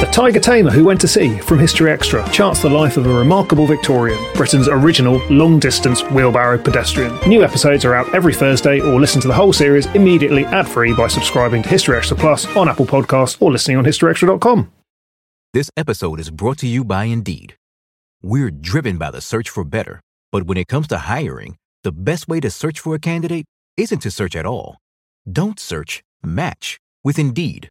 The Tiger Tamer Who Went to Sea from History Extra charts the life of a remarkable Victorian, Britain's original long distance wheelbarrow pedestrian. New episodes are out every Thursday, or listen to the whole series immediately ad free by subscribing to History Extra Plus on Apple Podcasts or listening on historyextra.com. This episode is brought to you by Indeed. We're driven by the search for better, but when it comes to hiring, the best way to search for a candidate isn't to search at all. Don't search, match with Indeed.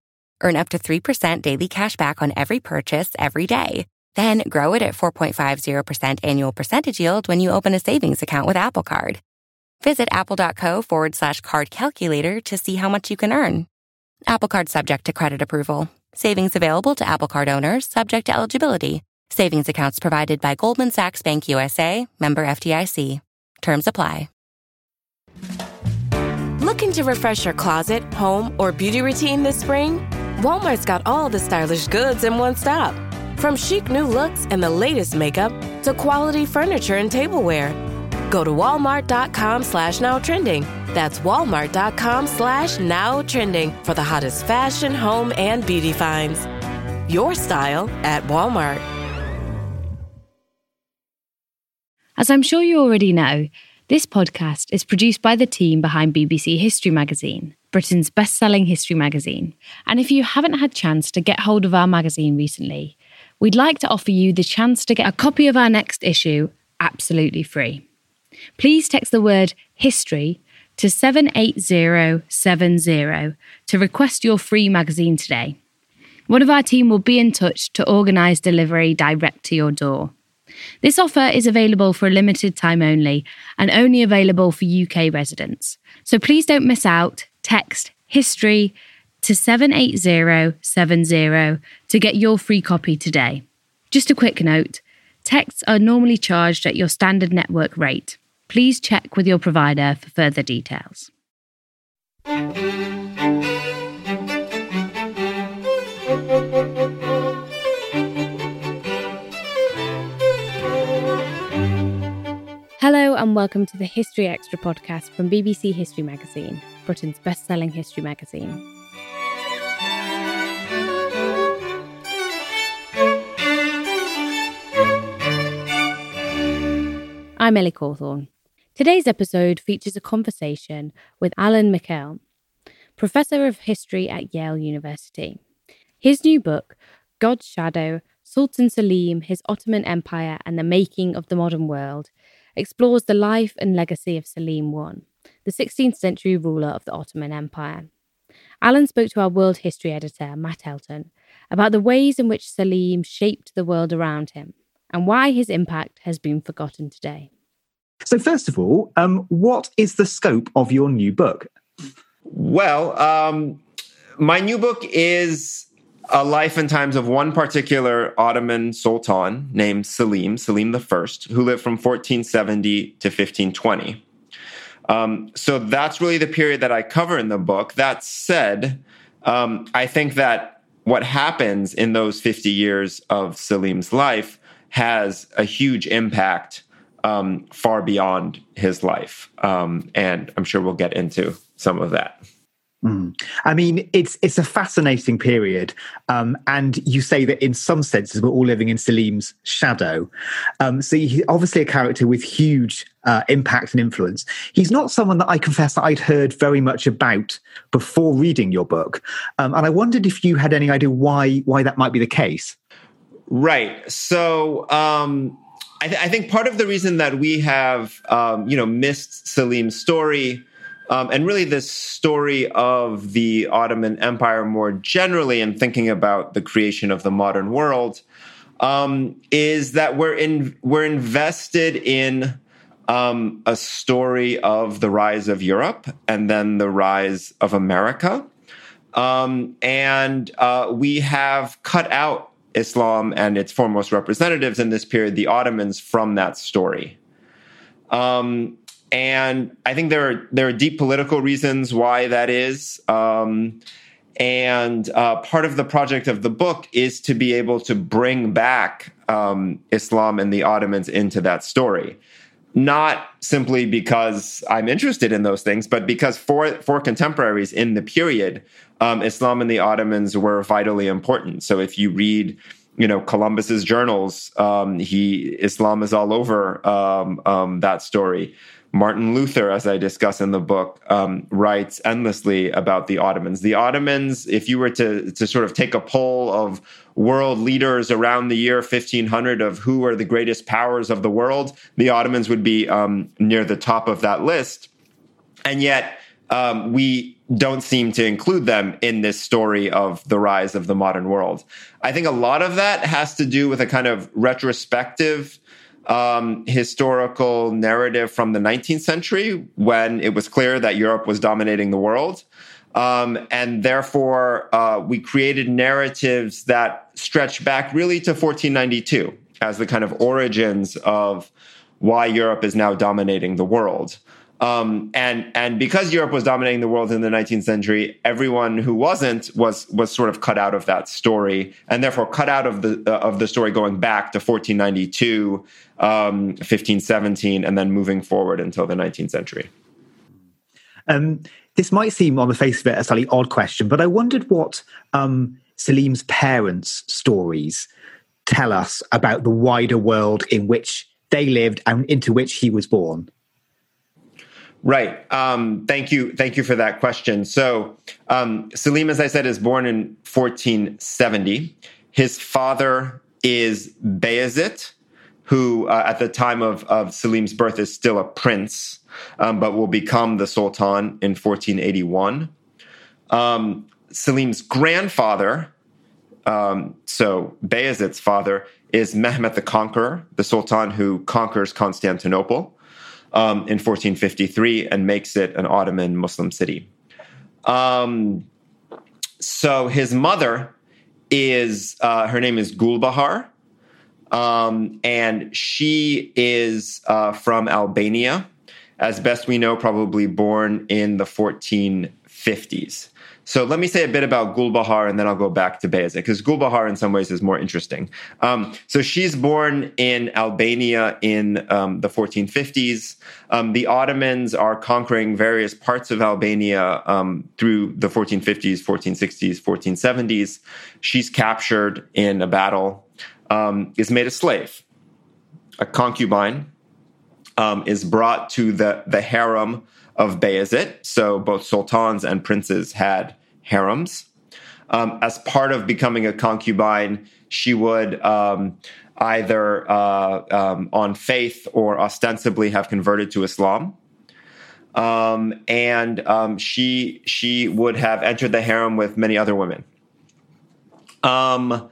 Earn up to 3% daily cash back on every purchase every day. Then grow it at 4.50% annual percentage yield when you open a savings account with Apple Card. Visit apple.co forward slash card calculator to see how much you can earn. Apple Card subject to credit approval. Savings available to Apple Card owners subject to eligibility. Savings accounts provided by Goldman Sachs Bank USA, member FDIC. Terms apply. Looking to refresh your closet, home, or beauty routine this spring? Walmart's got all the stylish goods in one stop. From chic new looks and the latest makeup to quality furniture and tableware. Go to walmart.com slash now trending. That's walmart.com slash now trending for the hottest fashion, home, and beauty finds. Your style at Walmart. As I'm sure you already know, this podcast is produced by the team behind BBC History Magazine, Britain's best selling history magazine. And if you haven't had chance to get hold of our magazine recently, we'd like to offer you the chance to get a copy of our next issue absolutely free. Please text the word history to 78070 to request your free magazine today. One of our team will be in touch to organise delivery direct to your door. This offer is available for a limited time only and only available for UK residents. So please don't miss out. Text history to 78070 to get your free copy today. Just a quick note texts are normally charged at your standard network rate. Please check with your provider for further details. Hello, and welcome to the History Extra podcast from BBC History Magazine, Britain's best selling history magazine. I'm Ellie Cawthorne. Today's episode features a conversation with Alan Mikhail, Professor of History at Yale University. His new book, God's Shadow Sultan Selim, His Ottoman Empire, and the Making of the Modern World, explores the life and legacy of Selim I, the 16th century ruler of the Ottoman Empire. Alan spoke to our world history editor, Matt Elton, about the ways in which Selim shaped the world around him and why his impact has been forgotten today. So, first of all, um, what is the scope of your new book? Well, um, my new book is a life and times of one particular Ottoman sultan named Selim, Selim I, who lived from 1470 to 1520. Um, so that's really the period that I cover in the book. That said, um, I think that what happens in those 50 years of Selim's life has a huge impact um, far beyond his life. Um, and I'm sure we'll get into some of that. Mm. I mean, it's it's a fascinating period, um, and you say that in some senses we're all living in Selim's shadow. Um, so he's obviously a character with huge uh, impact and influence. He's not someone that I confess that I'd heard very much about before reading your book, um, and I wondered if you had any idea why why that might be the case. Right. So. Um, I, th- I think part of the reason that we have, um, you know, missed Selim's story um, and really, this story of the Ottoman Empire more generally, and thinking about the creation of the modern world, um, is that we're in we're invested in um, a story of the rise of Europe and then the rise of America. Um, and uh, we have cut out Islam and its foremost representatives in this period, the Ottomans, from that story. Um, and I think there are there are deep political reasons why that is. Um, and uh, part of the project of the book is to be able to bring back um, Islam and the Ottomans into that story. Not simply because I'm interested in those things, but because for for contemporaries in the period, um, Islam and the Ottomans were vitally important. So if you read you know Columbus's journals. Um, he Islam is all over um, um, that story. Martin Luther, as I discuss in the book, um, writes endlessly about the Ottomans. The Ottomans, if you were to to sort of take a poll of world leaders around the year 1500 of who are the greatest powers of the world, the Ottomans would be um, near the top of that list. And yet, um, we don't seem to include them in this story of the rise of the modern world. I think a lot of that has to do with a kind of retrospective um, historical narrative from the 19th century when it was clear that Europe was dominating the world. Um, and therefore, uh, we created narratives that stretch back really to 1492 as the kind of origins of why Europe is now dominating the world. Um, and and because Europe was dominating the world in the 19th century, everyone who wasn't was was sort of cut out of that story, and therefore cut out of the uh, of the story going back to 1492, um, 1517, and then moving forward until the 19th century. Um, this might seem on the face of it a slightly odd question, but I wondered what um, Selim's parents' stories tell us about the wider world in which they lived and into which he was born. Right. Um, thank you. Thank you for that question. So, um, Selim, as I said, is born in 1470. His father is Bayezid, who uh, at the time of, of Selim's birth is still a prince, um, but will become the Sultan in 1481. Um, Selim's grandfather, um, so Bayezid's father, is Mehmet the Conqueror, the Sultan who conquers Constantinople um, in 1453 and makes it an Ottoman Muslim city. Um, so his mother is uh, her name is Gulbahar, um, and she is uh, from Albania, as best we know, probably born in the 1450s. So let me say a bit about Gulbahar and then I'll go back to Bayezid because Gulbahar in some ways is more interesting. Um, so she's born in Albania in um, the 1450s. Um, the Ottomans are conquering various parts of Albania um, through the 1450s, 1460s, 1470s. She's captured in a battle, um, is made a slave, a concubine, um, is brought to the, the harem of Bayezid. So both sultans and princes had harems. Um, as part of becoming a concubine, she would um, either uh, um, on faith or ostensibly have converted to Islam. Um, and um, she she would have entered the harem with many other women. Um,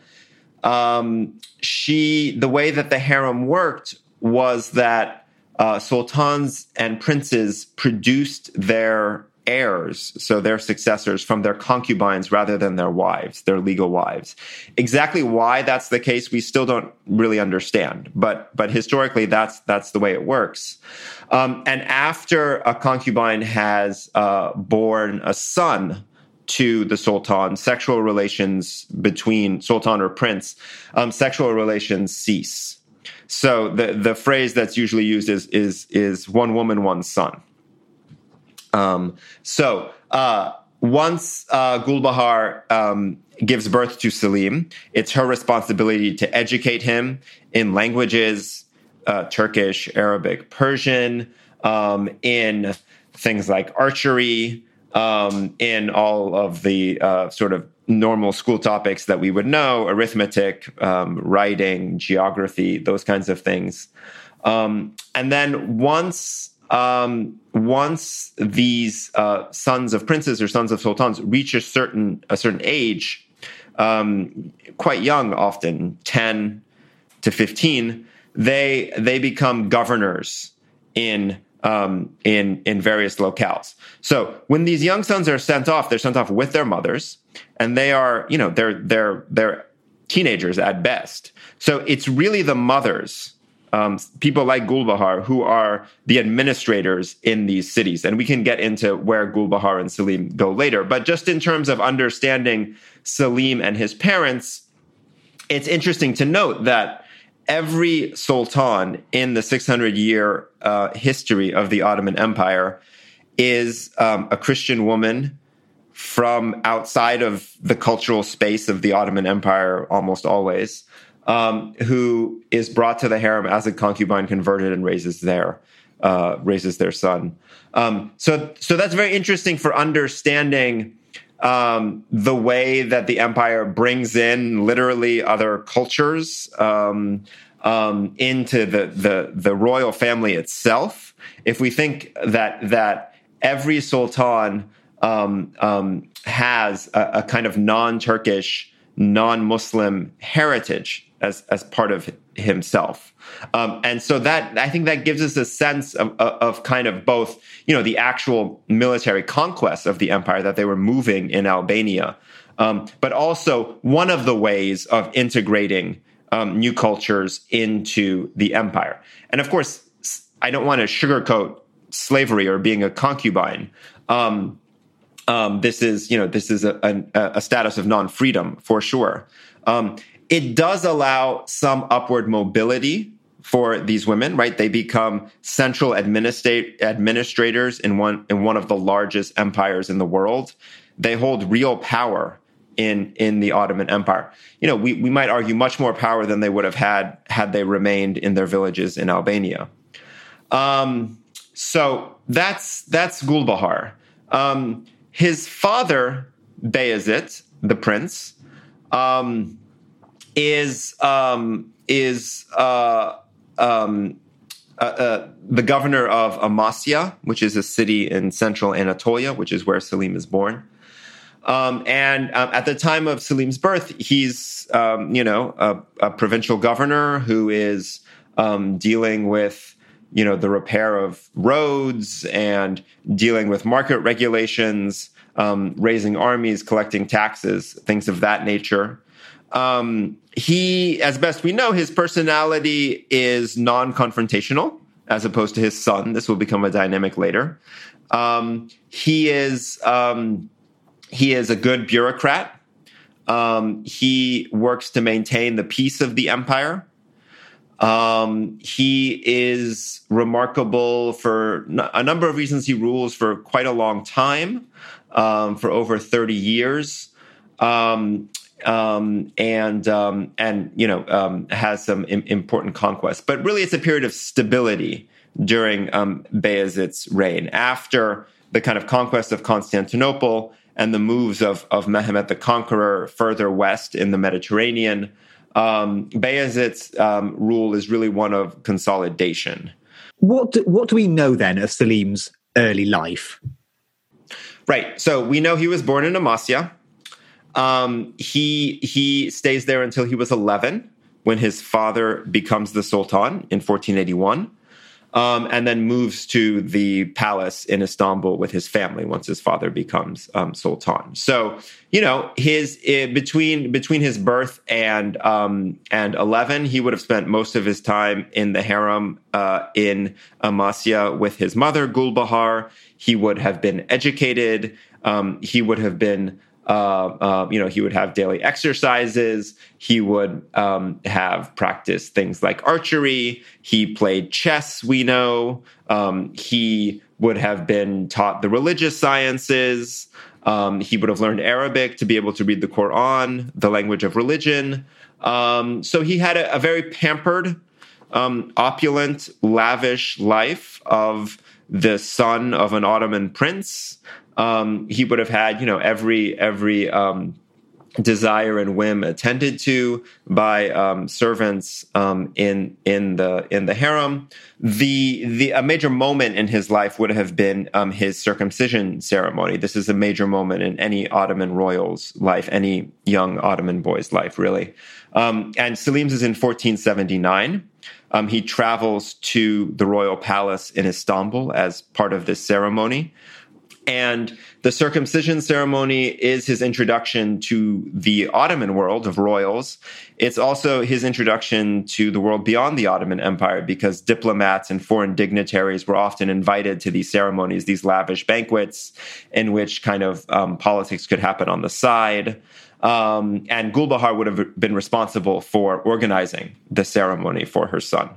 she the way that the harem worked was that uh, sultans and princes produced their heirs, so their successors, from their concubines rather than their wives, their legal wives. Exactly why that's the case, we still don't really understand. But but historically, that's that's the way it works. Um, and after a concubine has uh, born a son to the sultan, sexual relations between sultan or prince, um, sexual relations cease. So the the phrase that's usually used is is is one woman, one son. Um, so uh, once uh, Gulbahar um, gives birth to Selim, it's her responsibility to educate him in languages, uh, Turkish, Arabic, Persian, um, in things like archery, um, in all of the uh, sort of normal school topics that we would know arithmetic, um, writing, geography, those kinds of things. Um, and then once um, once these uh, sons of princes or sons of sultans reach a certain a certain age, um, quite young, often ten to fifteen, they they become governors in um, in in various locales. So when these young sons are sent off, they're sent off with their mothers, and they are you know they're they're they're teenagers at best. So it's really the mothers. Um, people like Gulbahar who are the administrators in these cities. And we can get into where Gulbahar and Selim go later. But just in terms of understanding Selim and his parents, it's interesting to note that every sultan in the 600 year uh, history of the Ottoman Empire is um, a Christian woman from outside of the cultural space of the Ottoman Empire, almost always, um, who is brought to the harem as a concubine, converted, and raises their uh, raises their son. Um, so, so that's very interesting for understanding um, the way that the empire brings in literally other cultures um, um, into the, the the royal family itself. If we think that that every sultan um, um, has a, a, kind of non-Turkish, non-Muslim heritage as as part of himself, um, and so that I think that gives us a sense of, of kind of both, you know, the actual military conquest of the empire that they were moving in Albania, um, but also one of the ways of integrating um, new cultures into the empire. And of course, I don't want to sugarcoat slavery or being a concubine. Um, um, this is, you know, this is a, a, a status of non-freedom for sure. Um, it does allow some upward mobility for these women, right? They become central administrate, administrators in one in one of the largest empires in the world. They hold real power in in the Ottoman Empire. You know, we, we might argue much more power than they would have had had they remained in their villages in Albania. Um, so that's that's Gulbahar. Um, his father, Bayezid, the prince, um, is um, is uh, um, uh, uh, the governor of Amasya, which is a city in central Anatolia, which is where Selim is born. Um, and um, at the time of Selim's birth, he's um, you know a, a, provincial governor who is dealing with you know the repair of roads and dealing with market regulations, um, raising armies, collecting taxes, things of that nature. Um, he, as best we know, his personality is non-confrontational as opposed to his son. This will become a dynamic later. Um, he is um, he is a good bureaucrat. Um, he works to maintain the peace of the empire. Um, he is remarkable for a number of reasons. He rules for quite a long time, um, for over 30 years. Um, um, and um, and you know um, has some Im- important conquests. But really, it's a period of stability during um, Bayezid's reign. After the kind of conquest of Constantinople and the moves of of Mehmet the Conqueror further west in the Mediterranean, um, Bayezid's um, rule is really one of consolidation. What do, what do we know then of Selim's early life? Right. So we know he was born in Amasya. Um, he he stays there until he was 11 when his father becomes the sultan in 1481. Um, and then moves to the palace in Istanbul with his family once his father becomes um, sultan. So you know his uh, between between his birth and um, and eleven, he would have spent most of his time in the harem uh, in Amasya with his mother Gulbahar. He would have been educated. Um, he would have been uh, uh, you know, he would have daily exercises. He would um, have practiced things like archery. He played chess, we know. Um, he would have been taught the religious sciences. Um, he would have learned Arabic to be able to read the Quran, the language of religion. Um, so he had a, a very pampered, um, opulent, lavish life of the son of an Ottoman prince um, he would have had you know every every um, desire and whim attended to by um, servants um, in in the in the harem. The the a major moment in his life would have been um, his circumcision ceremony. This is a major moment in any Ottoman royal's life, any young Ottoman boy's life, really. Um, and Selim's is in 1479. Um, he travels to the royal palace in Istanbul as part of this ceremony. And the circumcision ceremony is his introduction to the Ottoman world of royals. It's also his introduction to the world beyond the Ottoman Empire because diplomats and foreign dignitaries were often invited to these ceremonies, these lavish banquets in which kind of um, politics could happen on the side. Um, and Gulbahar would have been responsible for organizing the ceremony for her son.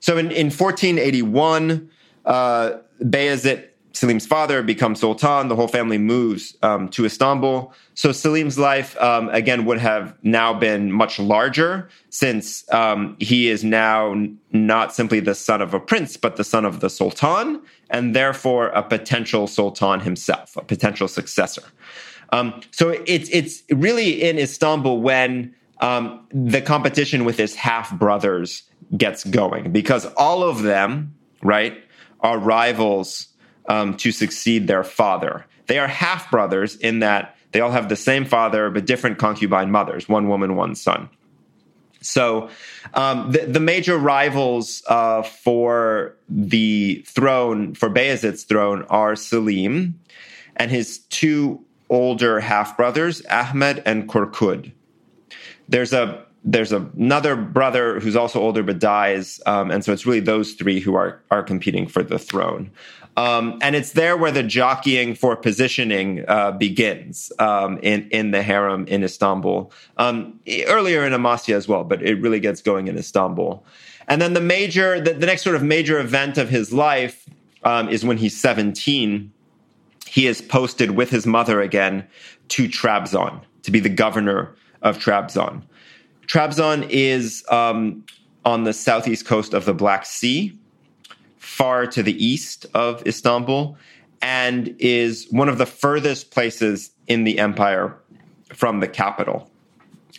So in, in 1481, uh, Bayezid Selim's father becomes sultan. The whole family moves um, to Istanbul. So Selim's life, um, again, would have now been much larger since um, he is now not simply the son of a prince, but the son of the sultan, and therefore a potential sultan himself, a potential successor. Um, so it's it's really in Istanbul when um, the competition with his half brothers gets going because all of them, right, are rivals um, to succeed their father. They are half brothers in that they all have the same father but different concubine mothers, one woman, one son. So um, the, the, major rivals uh, for the throne, for Bayezid's throne, are Selim and his two older half brothers, Ahmed and Korkut. There's a there's another brother who's also older but dies, um, and so it's really those three who are are competing for the throne. Um, and it's there where the jockeying for positioning uh, begins um, in in the harem in Istanbul. Um, earlier in Amasya as well, but it really gets going in Istanbul. And then the major, the, the next sort of major event of his life um, is when he's 17. He is posted with his mother again to Trabzon to be the governor of Trabzon. Trabzon is um, on the southeast coast of the Black Sea far to the east of Istanbul and is one of the furthest places in the empire from the capital.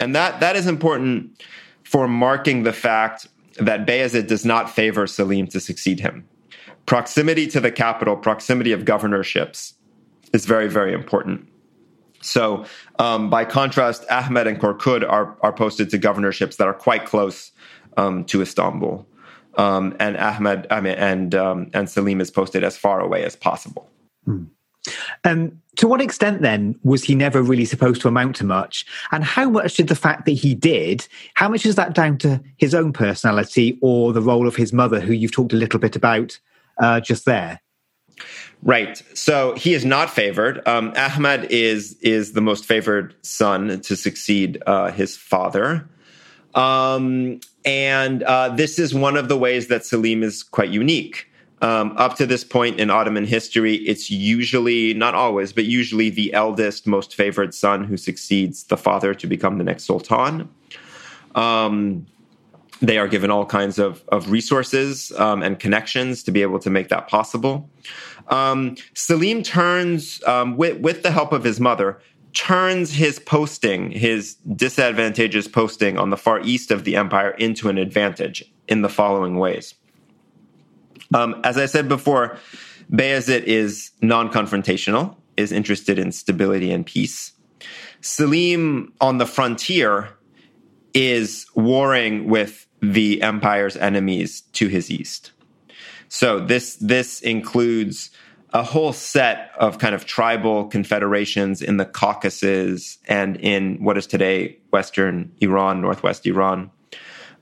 And that, that is important for marking the fact that Bayezid does not favor Selim to succeed him. Proximity to the capital, proximity of governorships is very, very important. So, um, by contrast, Ahmed and Korkut are, are posted to governorships that are quite close um, to Istanbul um, and Ahmed I mean, and um, and Selim is posted as far away as possible. Hmm. Um, to what extent then was he never really supposed to amount to much? And how much did the fact that he did, how much is that down to his own personality or the role of his mother, who you've talked a little bit about uh, just there? Right. So he is not favored. Um, Ahmed is is the most favored son to succeed uh, his father. Um, and uh, this is one of the ways that Selim is quite unique. Um, up to this point in Ottoman history, it's usually, not always, but usually the eldest, most favored son who succeeds the father to become the next sultan. Um, they are given all kinds of, of resources um, and connections to be able to make that possible. Um, Selim turns, um, with, with the help of his mother, turns his posting, his disadvantageous posting on the far east of the empire into an advantage in the following ways. Um, as I said before, Bayezid is non confrontational, is interested in stability and peace. Selim on the frontier is warring with the empire's enemies to his east. So this this includes a whole set of kind of tribal confederations in the Caucasus and in what is today Western Iran, Northwest Iran.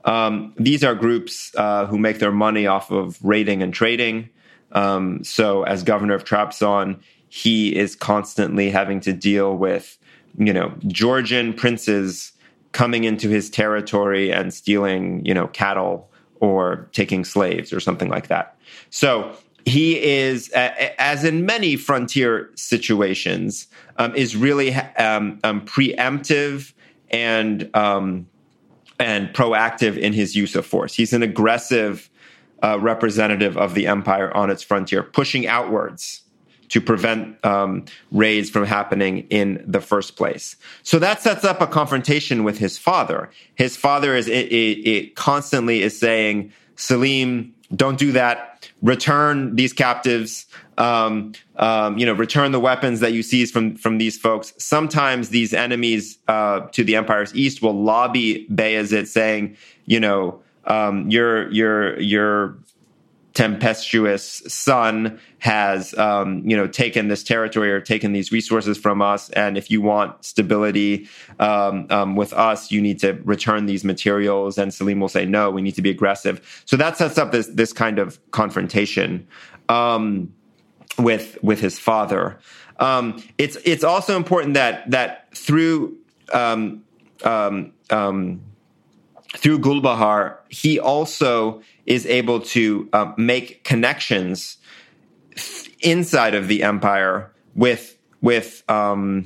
Um, these are groups uh, who make their money off of raiding and trading. Um, so, as governor of Trabzon, he is constantly having to deal with, you know, Georgian princes coming into his territory and stealing, you know, cattle or taking slaves or something like that. So he is, as in many frontier situations, um, is really um, um, preemptive and um, and proactive in his use of force. He's an aggressive uh, representative of the empire on its frontier, pushing outwards to prevent um, raids from happening in the first place. So that sets up a confrontation with his father. His father is it, it, it constantly is saying, Selim, don't do that. Return these captives. Um, um, you know, return the weapons that you seize from from these folks. Sometimes these enemies uh, to the empire's east will lobby Bayezid, saying, you know, um, your your your tempestuous son has um, you know taken this territory or taken these resources from us. And if you want stability um, um, with us you need to return these materials. And Selim will say no we need to be aggressive. So that sets up this this kind of confrontation um, with with his father. Um, it's it's also important that that through um, through Gulbahar, he also is able to uh, make connections inside of the empire with with um,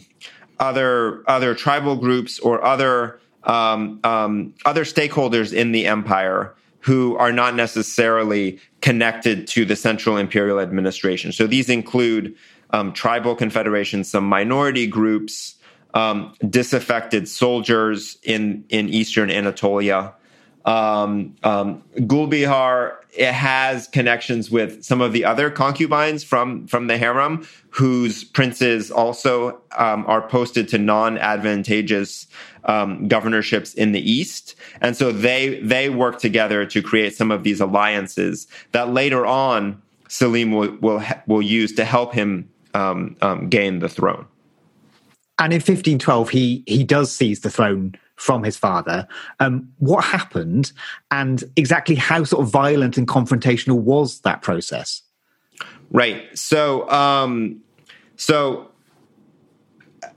other other tribal groups or other um, um, other stakeholders in the empire who are not necessarily connected to the central imperial administration. So these include um, tribal confederations, some minority groups, um, disaffected soldiers in in eastern Anatolia. Um, um, Gulbahar it has connections with some of the other concubines from from the harem, whose princes also um, are posted to non-advantageous um, governorships in the east, and so they they work together to create some of these alliances that later on Selim will will, will use to help him um, um, gain the throne. And in 1512, he he does seize the throne from his father. Um, what happened, and exactly how sort of violent and confrontational was that process? Right. So, um, so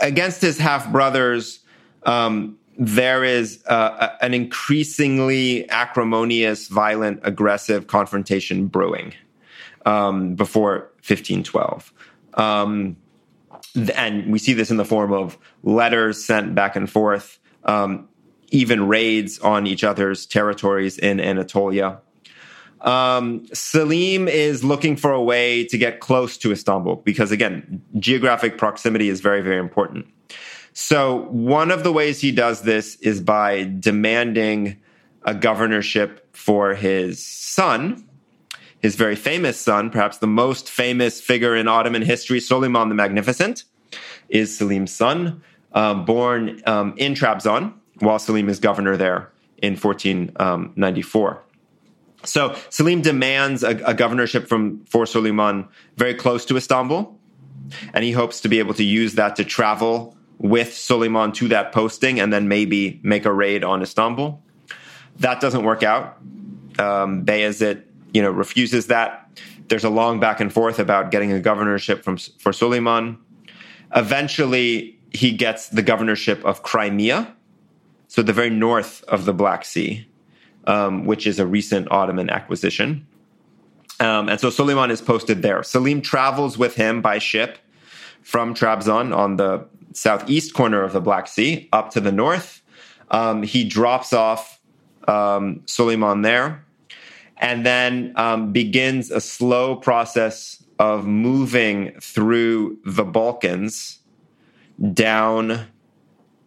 against his half brothers, um, there is uh, an increasingly acrimonious, violent, aggressive confrontation brewing um, before 1512. Um, and we see this in the form of letters sent back and forth um, even raids on each other's territories in Anatolia. Um, Selim is looking for a way to get close to Istanbul because, again, geographic proximity is very, very important. So, one of the ways he does this is by demanding a governorship for his son, his very famous son, perhaps the most famous figure in Ottoman history, Suleiman the Magnificent, is Selim's son um, born um, in Trabzon while Selim is governor there in 1494. So Selim demands a, a, governorship from for Suleiman very close to Istanbul, and he hopes to be able to use that to travel with Suleiman to that posting and then maybe make a raid on Istanbul. That doesn't work out. Um, Bayezid, you know, refuses that. There's a long back and forth about getting a governorship from for Suleiman. Eventually, he gets the governorship of Crimea, so the very north of the Black Sea, um, which is a recent Ottoman acquisition. Um, and so Suleiman is posted there. Selim travels with him by ship from Trabzon on the southeast corner of the Black Sea up to the north. Um, he drops off um, Suleiman there and then um, begins a slow process of moving through the Balkans down,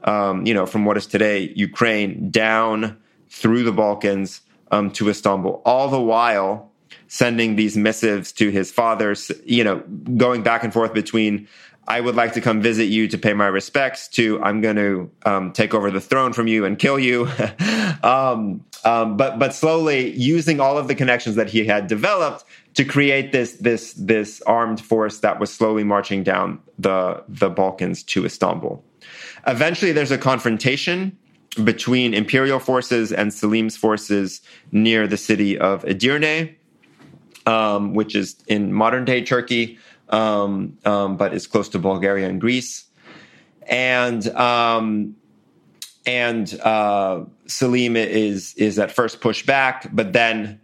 um, you know, from what is today Ukraine down through the Balkans um, to Istanbul, all the while sending these missives to his father, you know, going back and forth between I would like to come visit you to pay my respects to I'm going to um, take over the throne from you and kill you. um, um, but but slowly using all of the connections that he had developed to create this this this armed force that was slowly marching down the the Balkans to Istanbul. Eventually, there's a confrontation between imperial forces and Selim's forces near the city of Edirne, um, which is in modern day Turkey, um, um, but is close to Bulgaria and Greece. And um, and uh, Selim is is at first pushed back, but then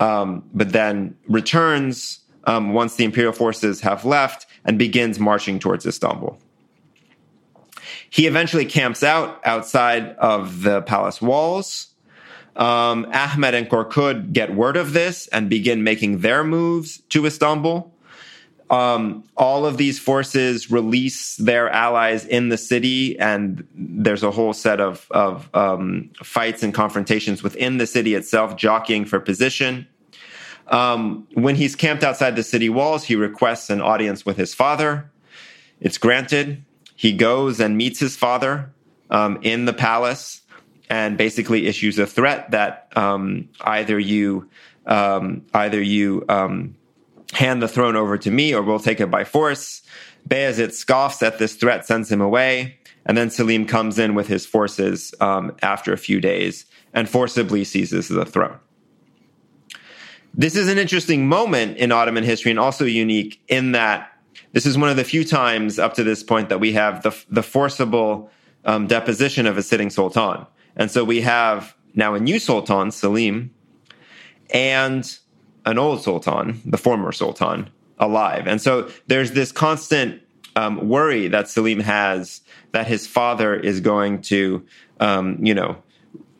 um, but then returns um, once the imperial forces have left and begins marching towards Istanbul. He eventually camps out outside of the palace walls. Um, Ahmed and Korkut get word of this and begin making their moves to Istanbul. Um, all of these forces release their allies in the city, and there's a whole set of, of um, fights and confrontations within the city itself, jockeying for position. Um, when he's camped outside the city walls, he requests an audience with his father. It's granted. He goes and meets his father um, in the palace and basically issues a threat that um, either you um, either you hand the throne over to me or we'll take it by force. Bayezid scoffs at this threat, sends him away, and then Selim comes in with his forces um, after a few days and forcibly seizes the throne. This is an interesting moment in Ottoman history and also unique in that this is one of the few times up to this point that we have the, the forcible um, deposition of a sitting sultan. And so we have now a new sultan, Selim, and an old sultan, the former sultan, alive. And so there's this constant um, worry that Selim has that his father is going to, um, you know,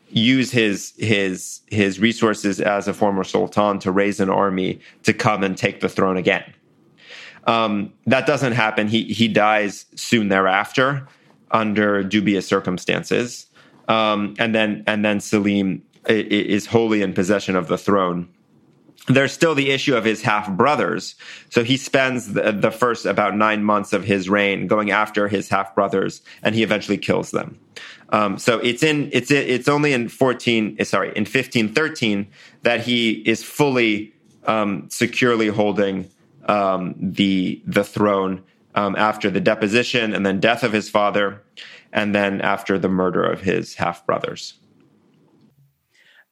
use his his his resources as a former sultan to raise an army to come and take the throne again. Um, that doesn't happen. He he dies soon thereafter under dubious circumstances, um, and then and then Selim is wholly in possession of the throne there's still the issue of his half brothers. So he spends the, the, first about nine months of his reign going after his half brothers, and he eventually kills them. Um, so it's in it's it's only in 14 eh, sorry in 1513 that he is fully um, securely holding um, the the throne um, after the deposition and then death of his father, and then after the murder of his half brothers.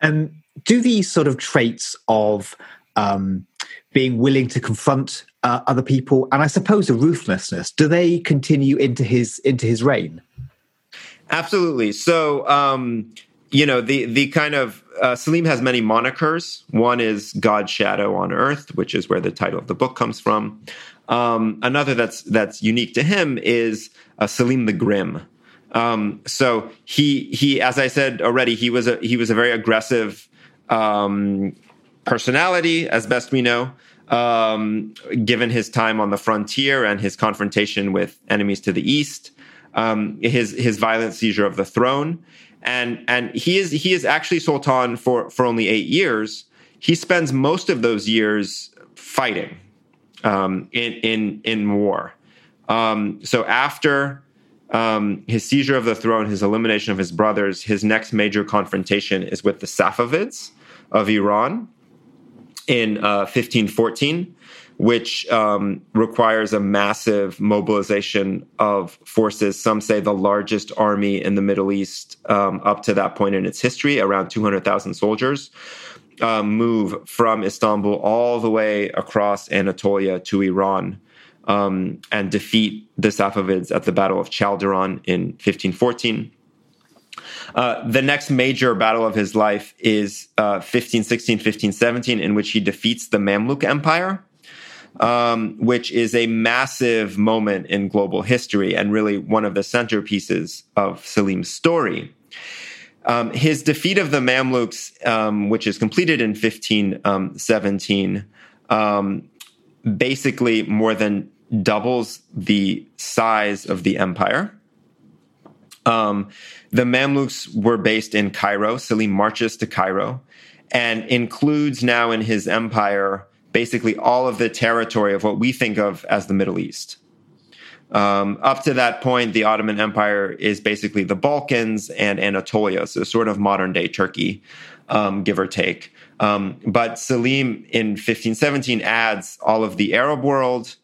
And do these sort of traits of um, being willing to confront uh, other people and I suppose a ruthlessness do they continue into his into his reign? Absolutely. So um, you know the the kind of uh, Selim has many monikers. One is God's shadow on earth, which is where the title of the book comes from. Um, another that's that's unique to him is uh, Selim the Grim. Um, so he he, as I said already, he was a he was a very aggressive um, personality, as best we know, um, given his time on the frontier and his confrontation with enemies to the east, um, his his violent seizure of the throne, and and he is he is actually sultan for for only eight years. He spends most of those years fighting um, in in in war. Um, so after um, his seizure of the throne, his elimination of his brothers, his next major confrontation is with the Safavids, of Iran in uh, 1514, which um, requires a massive mobilization of forces. Some say the largest army in the Middle East um, up to that point in its history, around 200,000 soldiers. Um, move from Istanbul all the way across Anatolia to Iran um, and defeat the Safavids at the Battle of Chaldiran in 1514. Uh, the next major battle of his life is uh, 1516, 1517, in which he defeats the Mamluk Empire, um, which is a massive moment in global history and really one of the centerpieces of Selim's story. Um, his defeat of the Mamluks, um, which is completed in 1517, um, basically more than doubles the size of the empire. Um, the Mamluks were based in Cairo. Selim marches to Cairo and includes now in his empire basically all of the territory of what we think of as the Middle East. Um, up to that point, the Ottoman Empire is basically the Balkans and Anatolia, so sort of modern day Turkey, um, give or take. Um, but Selim in 1517 adds all of the Arab world,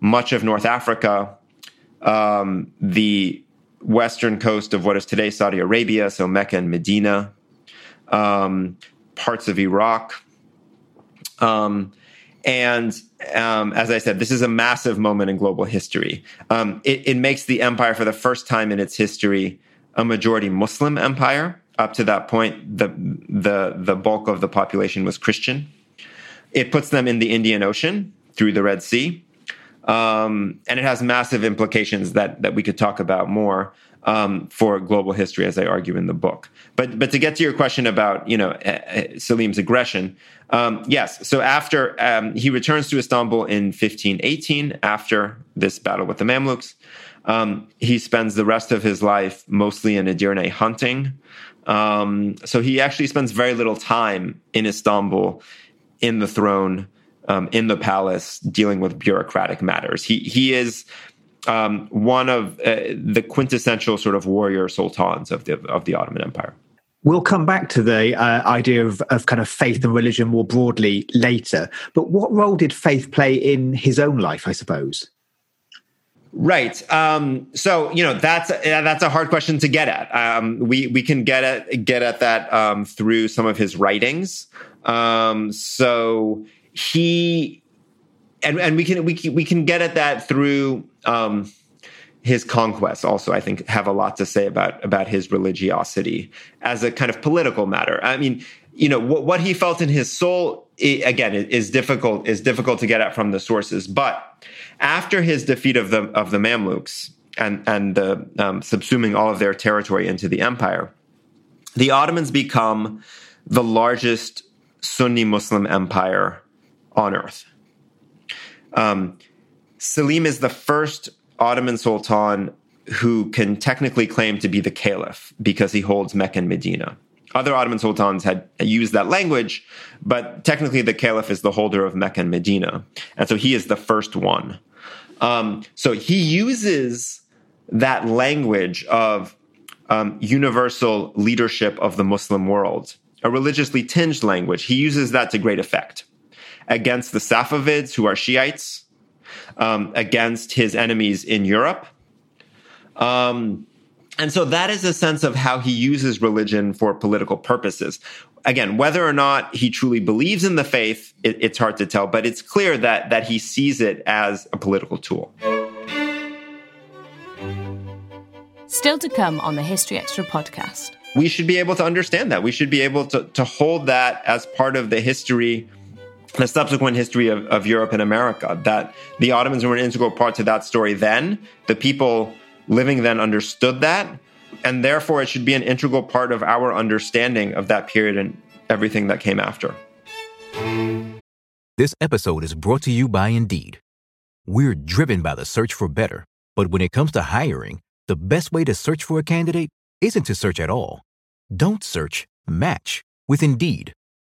much of North Africa, um, the western coast of what is today Saudi Arabia, so Mecca and Medina, um, parts of Iraq. Um, and um, as I said, this is a massive moment in global history. Um, it, it, makes the empire, for the first time in its history, a majority Muslim empire. Up to that point, the the the bulk of the population was Christian. It puts them in the Indian Ocean through the Red Sea. Um, and it has massive implications that that we could talk about more. um, for global history, as I argue in the book. But but to get to your question about you know uh, Selim's aggression, um, yes. So after um, he returns to Istanbul in 1518, after this battle with the Mamluks, um, he spends the rest of his life mostly in Edirne hunting. Um, so he actually spends very little time in Istanbul, in the throne, um, in the palace, dealing with bureaucratic matters. He he is um, one of uh, the quintessential sort of warrior sultans of the of the Ottoman Empire. We'll come back to the uh, idea of, of kind of faith and religion more broadly later. But what role did faith play in his own life? I suppose. Right. Um, so you know that's that's a hard question to get at. Um, we we can get at get at that um, through some of his writings. Um, so he and and we can we can, we can get at that through um, his conquests also i think have a lot to say about about his religiosity as a kind of political matter. I mean you know what, what he felt in his soul again is difficult is difficult to get at from the sources. But after his defeat of the of the mamluks and and the um, subsuming all of their territory into the empire the ottomans become the largest sunni muslim empire on earth um, Selim is the first Ottoman Sultan who can technically claim to be the caliph because he holds Mecca and Medina. Other Ottoman sultans had used that language, but technically the caliph is the holder of Mecca and Medina. And so he is the first one. Um, so he uses that language of um, universal leadership of the Muslim world, a religiously tinged language. He uses that to great effect against the Safavids, who are Shiites, um, against his enemies in Europe. Um, and so that is a sense of how he uses religion for political purposes. Again, whether or not he truly believes in the faith, it, it's hard to tell, but it's clear that that he sees it as a political tool. Still to come on the History Extra podcast. We should be able to understand that. We should be able to, to hold that as part of the history the subsequent history of, of Europe and America, that the Ottomans were an integral part to that story then. The people living then understood that. And therefore, it should be an integral part of our understanding of that period and everything that came after. This episode is brought to you by Indeed. We're driven by the search for better, but when it comes to hiring, the best way to search for a candidate isn't to search at all. Don't search, match with Indeed.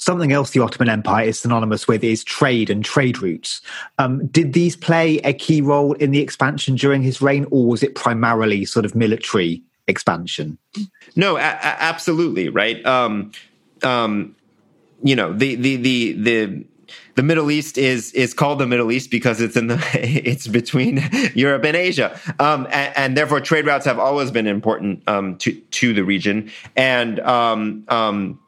Something else the Ottoman Empire is synonymous with is trade and trade routes. Um, did these play a key role in the expansion during his reign, or was it primarily sort of military expansion? No, a- a- absolutely right. Um, um, you know the the the the the Middle East is is called the Middle East because it's in the it's between Europe and Asia, um, and, and, therefore trade routes have always been important um, to to the region. And um, um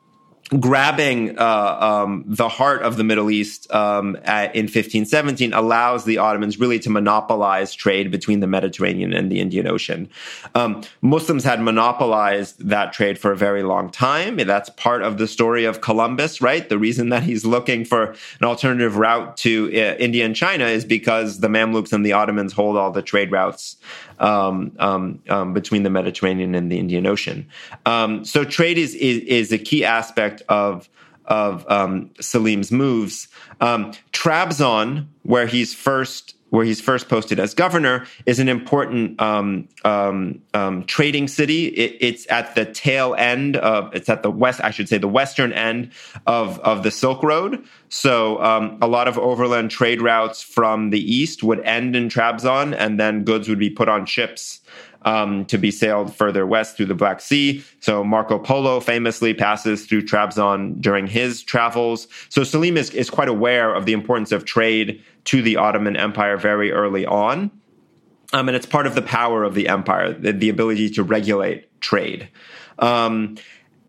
grabbing uh, um, the heart of the Middle East um, at, in 1517 allows the Ottomans really to monopolize trade between the Mediterranean and the Indian Ocean. Um, Muslims had monopolized that trade for a very long time. That's part of the story of Columbus, right? The reason that he's looking for an alternative route to uh, India and China is because the Mamluks and the Ottomans hold all the trade routes um, um, um, between the Mediterranean and the Indian Ocean. Um, so trade is, is, is a key aspect of of um, Selim's moves. Trabzon, where he's first where he's first posted as governor, is an important um, um, um, trading city. It, it's at the tail end of, it's at the west, I should say, the western end of, of the Silk Road. So um, a lot of overland trade routes from the east would end in Trabzon, and then goods would be put on ships um, to be sailed further west through the Black Sea. So Marco Polo famously passes through Trabzon during his travels. So Selim is, is quite aware of the importance of trade to the Ottoman Empire very early on. Um, and it's part of the power of the empire, the, the ability to regulate trade. Um,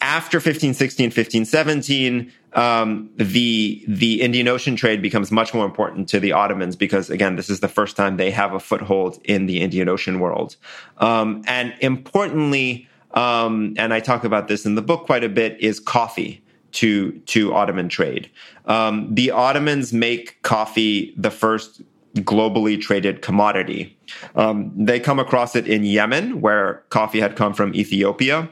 after 1516, 1517, um, the the Indian Ocean trade becomes much more important to the Ottomans because again, this is the first time they have a foothold in the Indian Ocean world. Um, and importantly, um, and I talk about this in the book quite a bit, is coffee to to Ottoman trade. Um, the Ottomans make coffee the first globally traded commodity. Um, they come across it in Yemen, where coffee had come from Ethiopia.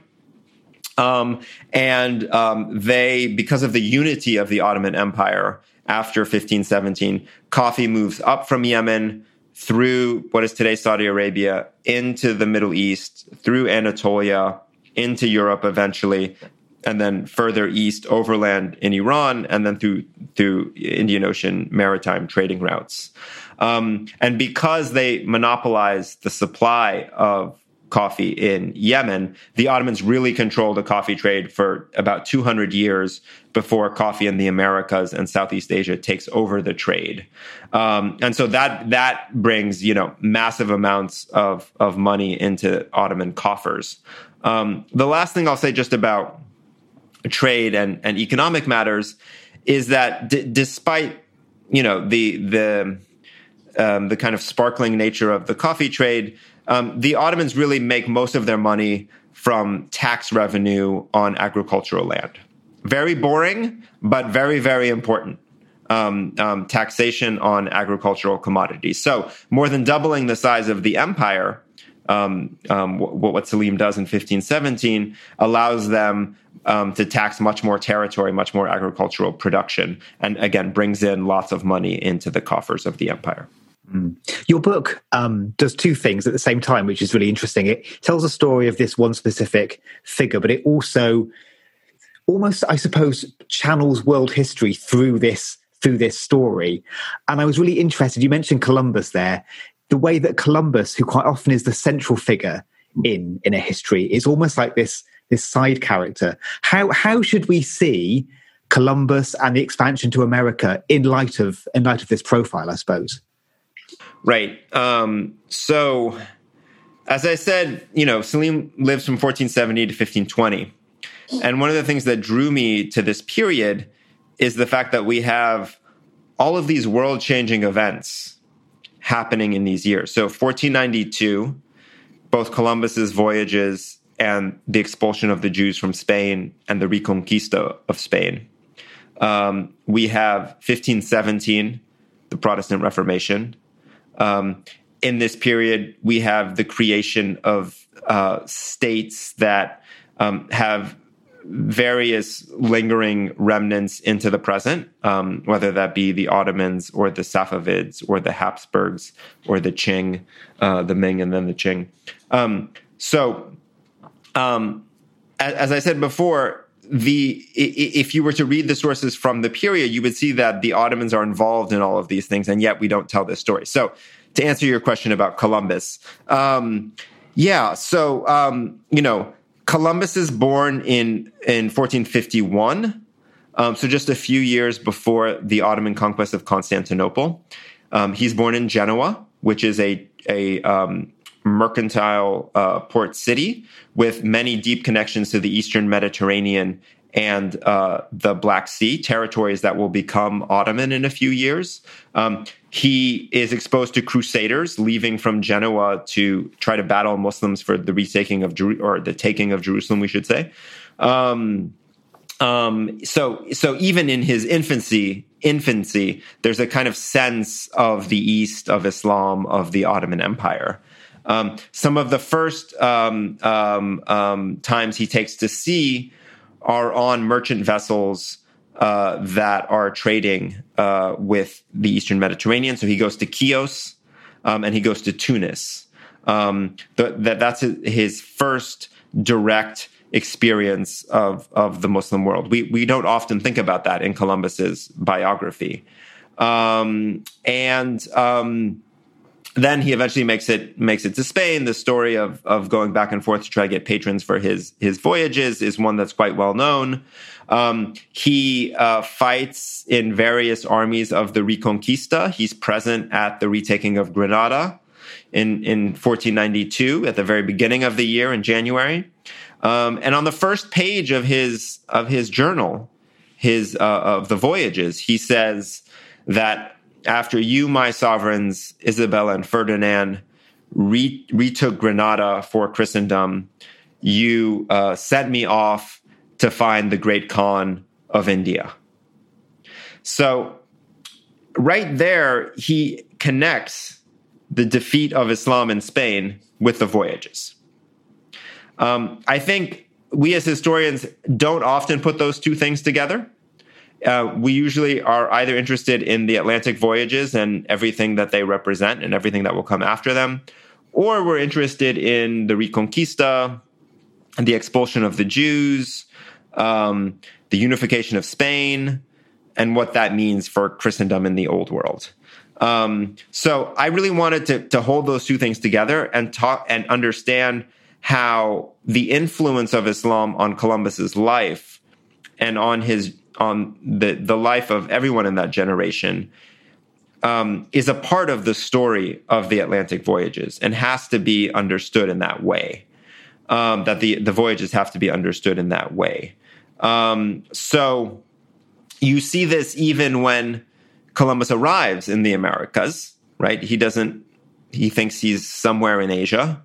Um, and um, they, because of the unity of the Ottoman Empire after 1517, coffee moves up from Yemen through what is today Saudi Arabia into the Middle East, through Anatolia, into Europe eventually, and then further east overland in Iran, and then through through Indian Ocean maritime trading routes. Um, and because they monopolize the supply of coffee in Yemen, the Ottomans really controlled the coffee trade for about 200 years before coffee in the Americas and Southeast Asia takes over the trade. Um, and so that that brings you know massive amounts of of money into Ottoman coffers. Um, the last thing I'll say just about trade and, and economic matters is that d- despite you know the the um, the kind of sparkling nature of the coffee trade, um, the Ottomans really make most of their money from tax revenue on agricultural land. Very boring, but very, very important. Um, um, taxation on agricultural commodities. So, more than doubling the size of the empire, um, um what, Selim does in 1517 allows them um, to tax much more territory, much more agricultural production, and again brings in lots of money into the coffers of the empire. Mm. Your book um, does two things at the same time, which is really interesting. It tells a story of this one specific figure, but it also almost, I suppose, channels world history through this through this story. And I was really interested. You mentioned Columbus there. The way that Columbus, who quite often is the central figure in in a history, is almost like this this side character. How how should we see Columbus and the expansion to America in light of in light of this profile? I suppose. Right. Um, so, as I said, you know, Selim lives from 1470 to 1520. And one of the things that drew me to this period is the fact that we have all of these world changing events happening in these years. So, 1492, both Columbus's voyages and the expulsion of the Jews from Spain and the Reconquista of Spain. Um, we have 1517, the Protestant Reformation. Um, in this period, we have the creation of uh, states that um, have various lingering remnants into the present, um, whether that be the Ottomans or the Safavids or the Habsburgs or the Qing, uh, the Ming and then the Qing. Um, so, um, as, as I said before, the if you were to read the sources from the period, you would see that the Ottomans are involved in all of these things, and yet we don't tell this story. So, to answer your question about Columbus, um, yeah, so um, you know, Columbus is born in in 1451, um, so just a few years before the Ottoman conquest of Constantinople. Um, he's born in Genoa, which is a a um, mercantile uh, port city with many deep connections to the Eastern Mediterranean and uh, the Black Sea, territories that will become Ottoman in a few years. Um, he is exposed to crusaders leaving from Genoa to try to battle Muslims for the retaking of Jeru- or the taking of Jerusalem, we should say. Um, um, so, so even in his infancy, infancy, there's a kind of sense of the East, of Islam, of the Ottoman Empire. Um, some of the first um, um, um, times he takes to sea are on merchant vessels uh, that are trading uh, with the Eastern Mediterranean. So he goes to Chios, um, and he goes to Tunis. Um, that that's his first direct experience of of the Muslim world. We we don't often think about that in Columbus's biography, and then he eventually makes it makes it to Spain. The story of of going back and forth to try to get patrons for his his voyages is one that's quite well known. Um, he uh, fights in various armies of the Reconquista. He's present at the retaking of Granada in in 1492 at the very beginning of the year in January. Um, and on the first page of his of his journal, his uh, of the voyages, he says that after you, my sovereigns, Isabella and Ferdinand, re- retook Granada for Christendom, you uh, sent me off to find the great Khan of India. So, right there, he connects the defeat of Islam in Spain with the voyages. Um, I think we as historians don't often put those two things together. Uh, we usually are either interested in the Atlantic voyages and everything that they represent and everything that will come after them, or we're interested in the Reconquista, the expulsion of the Jews, um, the unification of Spain, and what that means for Christendom in the Old World. Um, so I really wanted to, to hold those two things together and talk and understand how the influence of Islam on Columbus's life and on his on the the life of everyone in that generation um, is a part of the story of the Atlantic voyages and has to be understood in that way. Um, that the the voyages have to be understood in that way. Um, so you see this even when Columbus arrives in the Americas, right? He doesn't. He thinks he's somewhere in Asia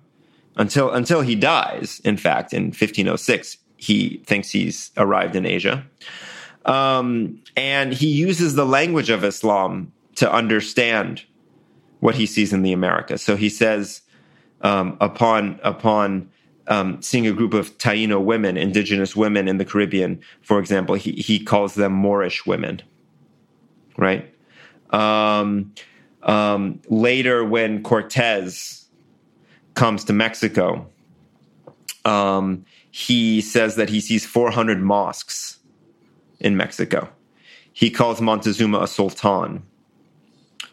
until until he dies. In fact, in 1506, he thinks he's arrived in Asia. Um, and he uses the language of Islam to understand what he sees in the Americas. So he says, um, upon upon um, seeing a group of Taino women, indigenous women in the Caribbean, for example, he he calls them Moorish women. Right. Um, um, later, when Cortez comes to Mexico, um, he says that he sees 400 mosques in Mexico. He calls Montezuma a sultan.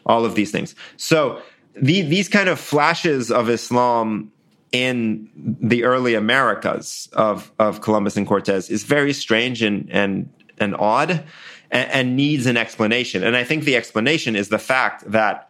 All of these things. So the, these kind of flashes of Islam in the early Americas of, of Columbus and Cortez is very strange and, and, and odd and, and needs an explanation. And I think the explanation is the fact that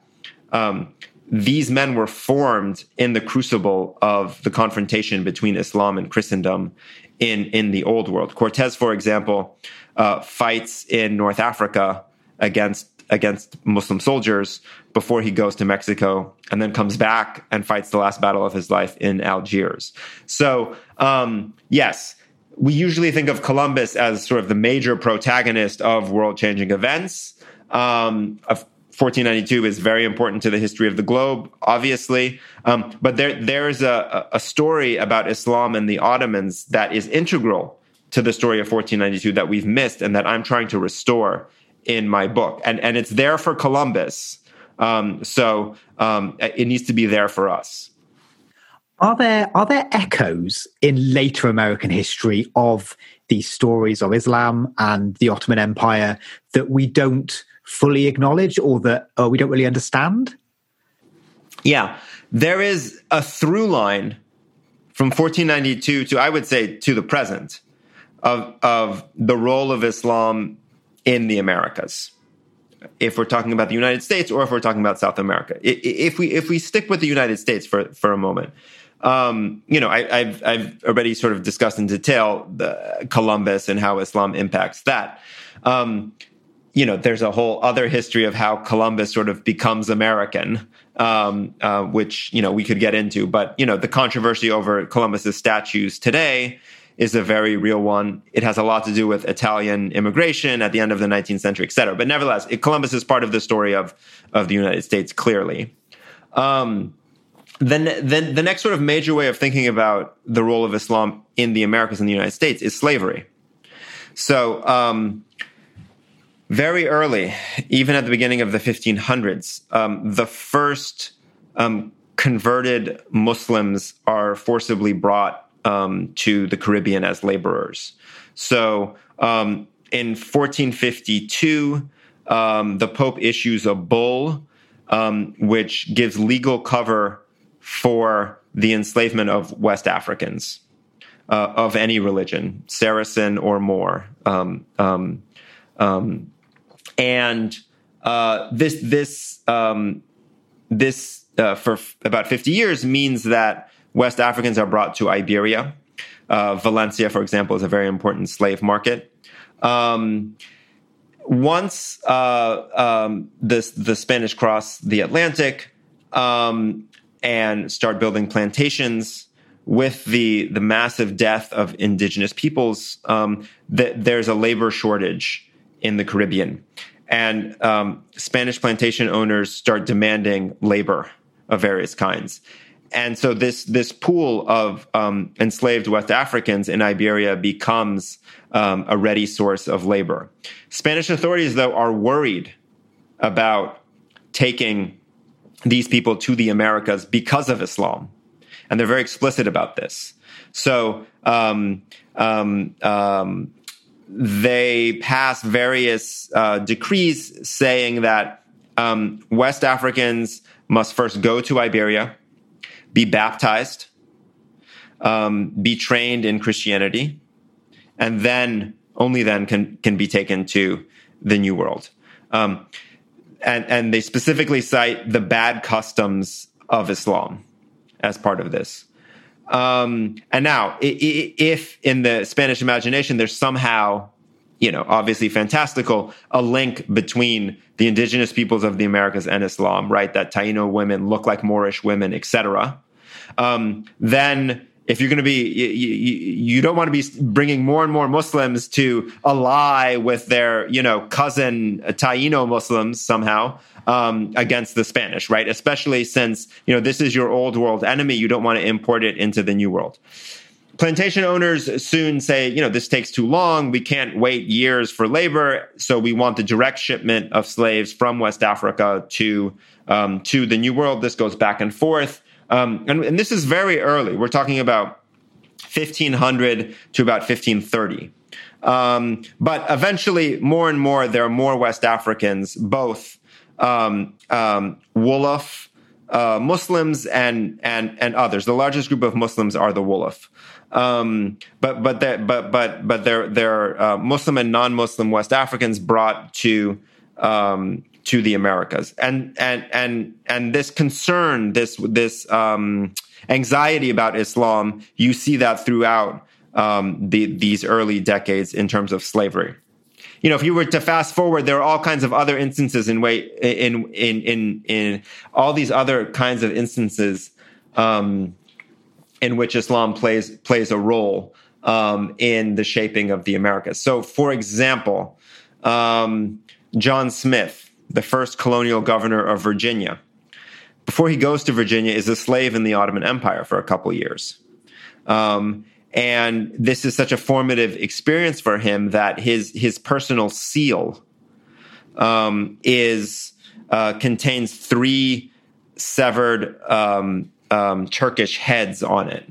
um, these men were formed in the crucible of the confrontation between Islam and Christendom in, in the old world. Cortez, for example, uh, fights in North Africa against against Muslim soldiers before he goes to Mexico and then comes back and fights the last battle of his life in Algiers. So, um, yes, we usually think of Columbus as sort of the major protagonist of world changing events. Um, of 1492 is very important to the history of the globe, obviously. Um, but there, there's a, a story about Islam and the Ottomans that is integral to the story of 1492 that we've missed and that I'm trying to restore in my book. And, and it's there for Columbus. Um, so um, it needs to be there for us. Are there are there echoes in later American history of these stories of Islam and the Ottoman Empire that we don't fully acknowledge or that uh, we don't really understand? Yeah, there is a through line from 1492 to I would say to the present of of the role of Islam in the Americas. If we're talking about the United States or if we're talking about South America, if we if we stick with the United States for for a moment, um, you know, I, have I've already sort of discussed in detail the Columbus and how Islam impacts that. Um, you know, there's a whole other history of how Columbus sort of becomes American, um, uh, which you know we could get into. But you know, the controversy over Columbus's statues today is a very real one. It has a lot to do with Italian immigration at the end of the 19th century, et cetera. But nevertheless, it, Columbus is part of the story of of the United States, clearly. Um, then, then the next sort of major way of thinking about the role of Islam in the Americas and the United States is slavery. So, um, very early, even at the beginning of the 1500s, um, the first um, converted Muslims are forcibly brought um, to the Caribbean as laborers. So um, in 1452, um, the Pope issues a bull um, which gives legal cover for the enslavement of West Africans uh, of any religion, Saracen or Moor. Um, and uh, this this um, this uh, for f- about 50 years means that West Africans are brought to Iberia. Uh, Valencia, for example, is a very important slave market. Um, once uh, um, the the Spanish cross the Atlantic um, and start building plantations with the the massive death of indigenous peoples, um, that there's a labor shortage in the Caribbean, and um, Spanish plantation owners start demanding labor of various kinds. And so this this pool of um, enslaved West Africans in Iberia becomes um, a ready source of labor. Spanish authorities, though, are worried about taking these people to the Americas because of Islam, and they're very explicit about this. So um, um, um they pass various uh, decrees saying that um, West Africans must first go to Iberia, be baptized, um, be trained in Christianity, and then only then can can be taken to the New World. Um, and and they specifically cite the bad customs of Islam as part of this. Um, and now, if in the Spanish imagination there's somehow, you know, obviously fantastical, a link between the indigenous peoples of the Americas and Islam, right? That Taino women look like Moorish women, etc. Um, then if you're going to be you, you, you, don't want to be bringing more and more muslims to ally with their you know cousin taino muslims somehow um, against the spanish right? Especially since you know this is your old world enemy you don't want to import it into the new world. Plantation owners soon say you know this takes too long we can't wait years for labor so we want the direct shipment of slaves from west africa to um, to the new world. This goes back and forth um, and, and this is very early. We're talking about 1500 to about 1530. Um, but eventually, more and more, there are more West Africans, both um, um, Wolof uh, Muslims and and and others. The largest group of Muslims are the Wolof. Um, but but but but but there there are uh, Muslim and non-Muslim West Africans brought to um, to the Americas. And and and and this concern, this this um, anxiety about Islam, you see that throughout um, the, these early decades in terms of slavery. You know, if you were to fast forward, there are all kinds of other instances in way in in in in all these other kinds of instances um, in which Islam plays plays a role um, in the shaping of the Americas. So, for example, um, John Smith, the first colonial governor of Virginia. Before he goes to Virginia, is a slave in the Ottoman Empire for a couple years. Um, and this is such a formative experience for him that his his personal seal um, is uh, contains three severed um, um Turkish heads on it,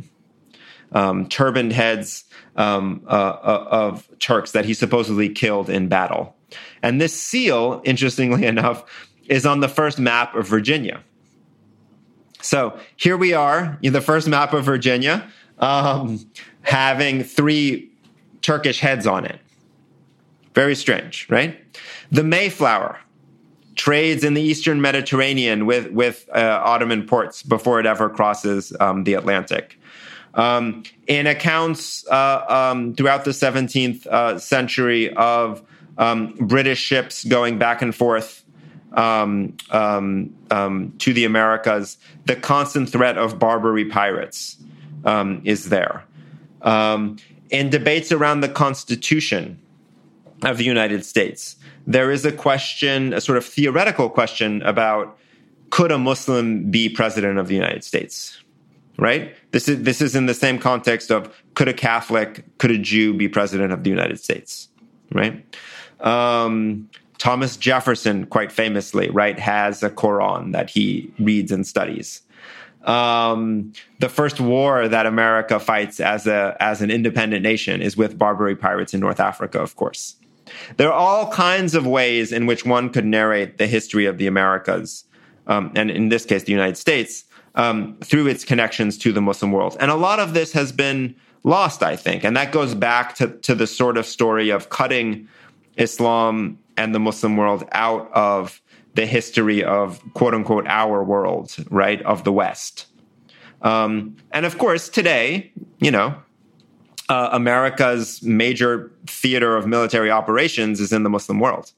um, turbaned heads um, uh, uh, of Turks that he supposedly killed in battle. And this seal, interestingly enough, is on the first map of Virginia. So here we are, in the first map of Virginia, um, having three Turkish heads on it. Very strange, right? The Mayflower trades in the Eastern Mediterranean with with uh, Ottoman ports before it ever crosses um, the Atlantic. Um, in accounts uh, um, throughout the 17th uh, century of um, British ships going back and forth um, um, um, to the Americas, the constant threat of Barbary pirates is there. In debates around the Constitution of the United States, there is a question, a sort of theoretical question about could a Muslim be president of the United States? Right? This is this is in the same context of could a Catholic, could a Jew be president of the United States? Right? Um, Thomas Jefferson, quite famously, right, has a Quran that he reads and studies. Um, the first war that America fights as a as an independent nation is with Barbary pirates in North Africa, of course. There are all kinds of ways in which one could narrate the history of the Americas, um, and in this case, the United States, um, through its connections to the Muslim world. And a lot of this has been lost, I think. And that goes back to, to the sort of story of cutting Islam and the Muslim world out of the history of quote unquote our world, right, of the West. Um, and of course, today, you know, uh, America's major theater of military operations is in the Muslim world.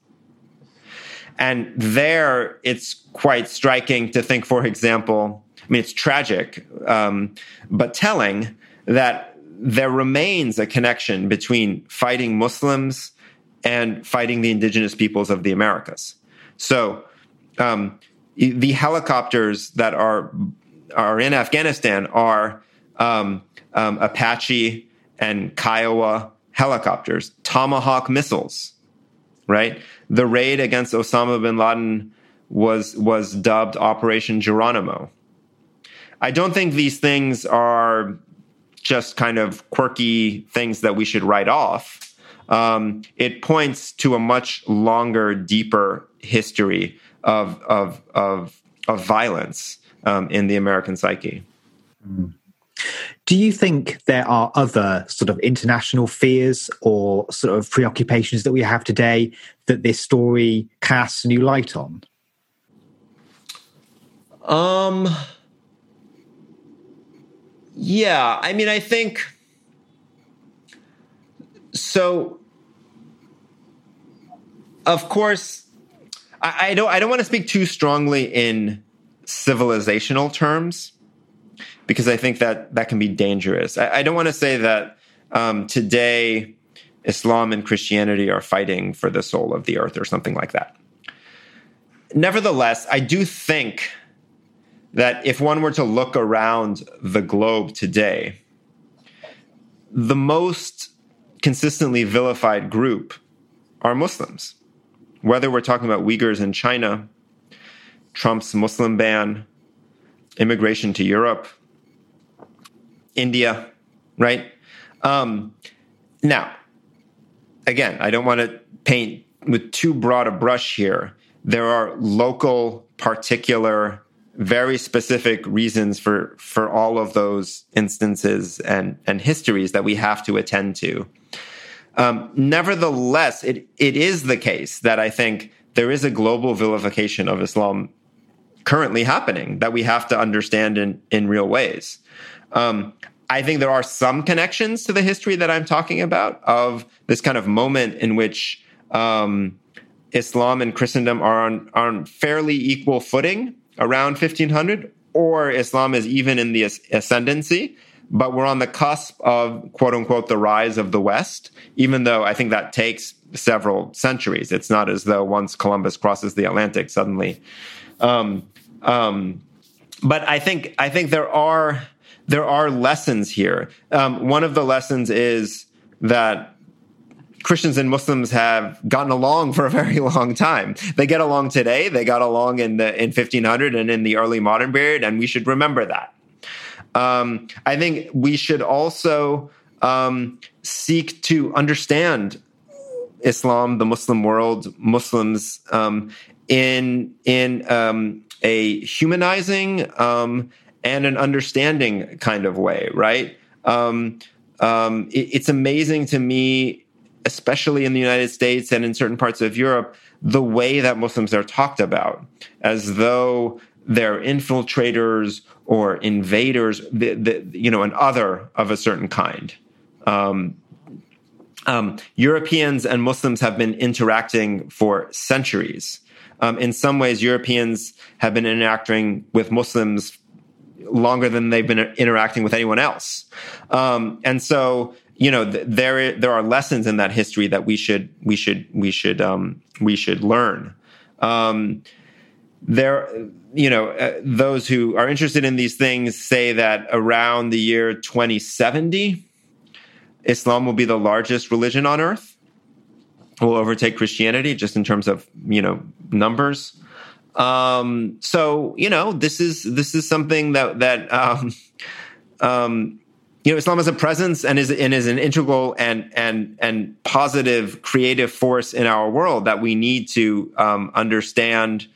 And there, it's quite striking to think, for example, I mean, it's tragic, um, but telling that there remains a connection between fighting Muslims and fighting the indigenous peoples of the Americas. So, um, the helicopters that are are in Afghanistan are um, um, Apache and Kiowa helicopters, Tomahawk missiles, right? The raid against Osama bin Laden was was dubbed Operation Geronimo. I don't think these things are just kind of quirky things that we should write off. Um, it points to a much longer, deeper history of of of, of violence um, in the American psyche. Mm. Do you think there are other sort of international fears or sort of preoccupations that we have today that this story casts new light on? Um, yeah, I mean, I think so. Of course, I, I don't. I don't want to speak too strongly in civilizational terms because I think that that can be dangerous. I, I don't want to say that um, today Islam and Christianity are fighting for the soul of the earth or something like that. Nevertheless, I do think that if one were to look around the globe today, the most consistently vilified group are Muslims. Whether we're talking about Uyghurs in China, Trump's Muslim ban, immigration to Europe, India, right? Um, now, again, I don't want to paint with too broad a brush here. There are local, particular very specific reasons for for all of those instances and and histories that we have to attend to. Um, nevertheless, it it is the case that I think there is a global vilification of Islam currently happening that we have to understand in in real ways. Um, I think there are some connections to the history that I'm talking about of this kind of moment in which um, Islam and Christendom are on, on fairly equal footing around 1500, or Islam is even in the ascendancy, but we're on the cusp of quote unquote the rise of the West, even though I think that takes several centuries. It's not as though once Columbus crosses the Atlantic, suddenly. Um, um, but I think I think there are there are lessons here. Um, one of the lessons is that Christians and Muslims have gotten along for a very long time. They get along today. They got along in the in 1500 and in the early modern period, and we should remember that. Um, I think we should also um, seek to understand Islam, the Muslim world, Muslims um, in in um, a humanizing um, and an understanding kind of way, right? Um, it, it's amazing to me especially in the United States and in certain parts of Europe, the way that Muslims are talked about as though they're infiltrators or invaders, the, the, you know, an other of a certain kind. Um, um, Europeans and Muslims have been interacting for centuries. Um, in some ways, Europeans have been interacting with Muslims longer than they've been interacting with anyone else. Um, and so you know th- there there are lessons in that history that we should we should we should um, we should learn. Um, there, you know, uh, those who are interested in these things say that around the year 2070, Islam will be the largest religion on earth. will overtake Christianity just in terms of you know numbers. Um, so you know this is this is something that that um, um, you know Islam is a presence and is and is an integral and and and positive creative force in our world that we need to um, understand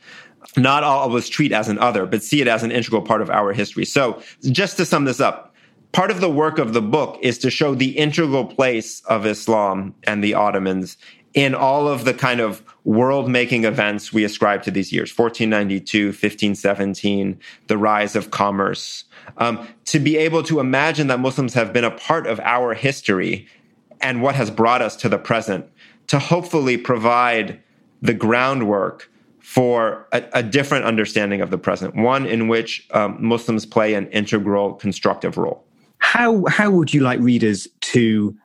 not always treat as an other, but see it as an integral part of our history. So, just to sum this up, part of the work of the book is to show the integral place of Islam and the Ottomans in all of the kind of world making events we ascribe to these years 1492, 1517, the rise of commerce. Um, to be able to imagine that Muslims have been a part of our history and what has brought us to the present, to hopefully provide the groundwork for a, a, different understanding of the present, one in which um, Muslims play an integral constructive role. How how would you like readers to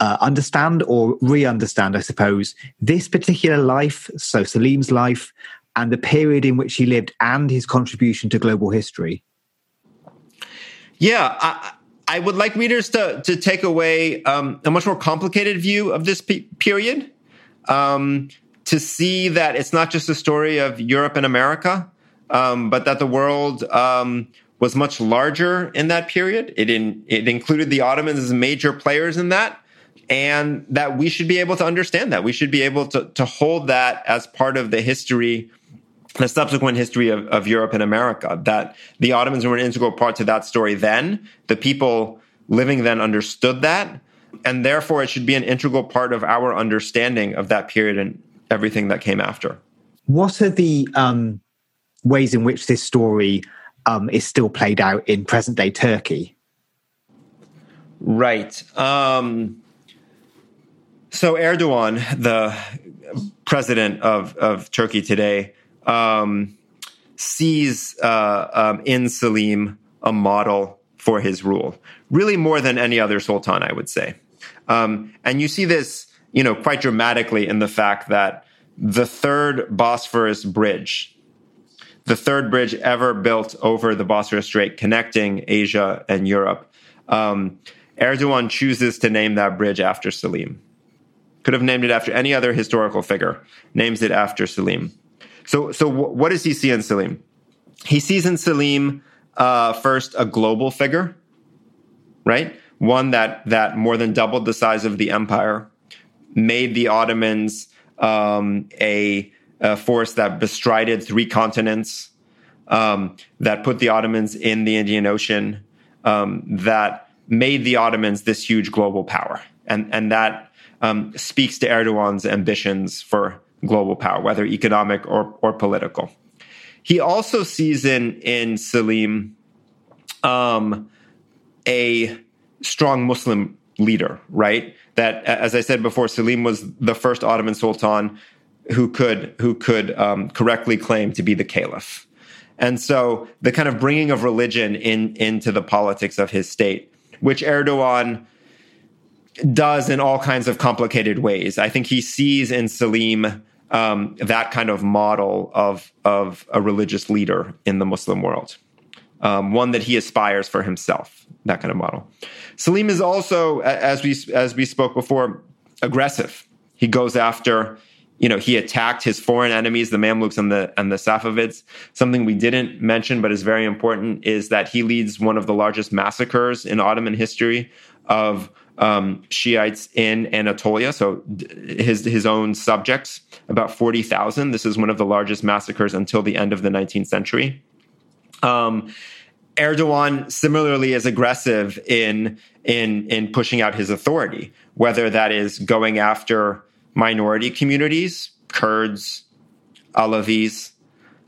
uh, understand or re-understand, I suppose, this particular life, so Selim's life, and the period in which he lived, and his contribution to global history? Yeah, I, I would like readers to to take away um, a much more complicated view of this pe- period. Um, to see that it's not just a story of Europe and America, um, but that the world um, was much larger in that period. It, in, it included the Ottomans as major players in that, and that we should be able to understand that. We should be able to, to hold that as part of the history, the subsequent history of, of Europe and America, that the Ottomans were an integral part to that story then. The people living then understood that. And therefore, it should be an integral part of our understanding of that period and everything that came after. What are the um, ways in which this story um, is still played out in present day Turkey? Right. Um, so Erdogan, the president of, of Turkey today, um, sees uh, um, in Selim a model for his rule, really more than any other sultan, I would say. Um, and you see this you know, quite dramatically in the fact that the third Bosphorus bridge, the third bridge ever built over the Bosphorus Strait connecting Asia and Europe, um, Erdogan chooses to name that bridge after Selim. Could have named it after any other historical figure, names it after Selim. So, so w- what does he see in Selim? He sees in Selim uh, first a global figure, right? One that that more than doubled the size of the empire, made the Ottomans um, a, a, force that bestrided three continents, um, that put the Ottomans in the Indian Ocean, um, that made the Ottomans this huge global power. And, and that um, speaks to Erdogan's ambitions for global power, whether economic or, or political. He also sees in, in Selim um, a strong Muslim leader, right? that, as I said before, Selim was the first Ottoman sultan who could who could um, correctly claim to be the caliph, and so the kind of bringing of religion in into the politics of his state, which Erdogan does in all kinds of complicated ways. I think he sees in Selim um, that kind of model of of a religious leader in the Muslim world, um, one that he aspires for himself. That kind of model. Selim is also, as we as we spoke before, aggressive. He goes after, you know, he attacked his foreign enemies, the Mamluks and the and the Safavids. Something we didn't mention, but is very important, is that he leads one of the largest massacres in Ottoman history of um, Shiites in Anatolia. So his his own subjects, about forty thousand. This is one of the largest massacres until the end of the nineteenth century. Um, Erdogan similarly is aggressive in in in pushing out his authority, whether that is going after minority communities, Kurds, Alevis,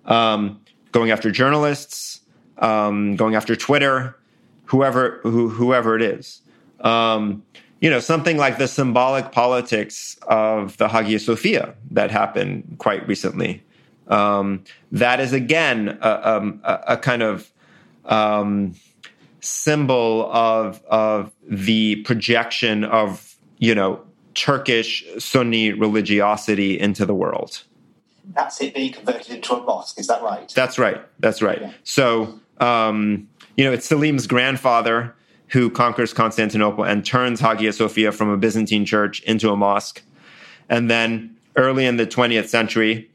um, going after journalists, um, going after Twitter, whoever who, whoever it is. Um, you know, something like the symbolic politics of the Hagia Sophia that happened quite recently. Um, that is again a, um, a, a kind of um, symbol of of the projection of you know Turkish Sunni religiosity into the world. That's it being converted into a mosque. Is that right? That's right. That's right. Yeah. So um, you know, it's Selim's grandfather who conquers Constantinople and turns Hagia Sophia from a Byzantine church into a mosque. And then early in the 20th century,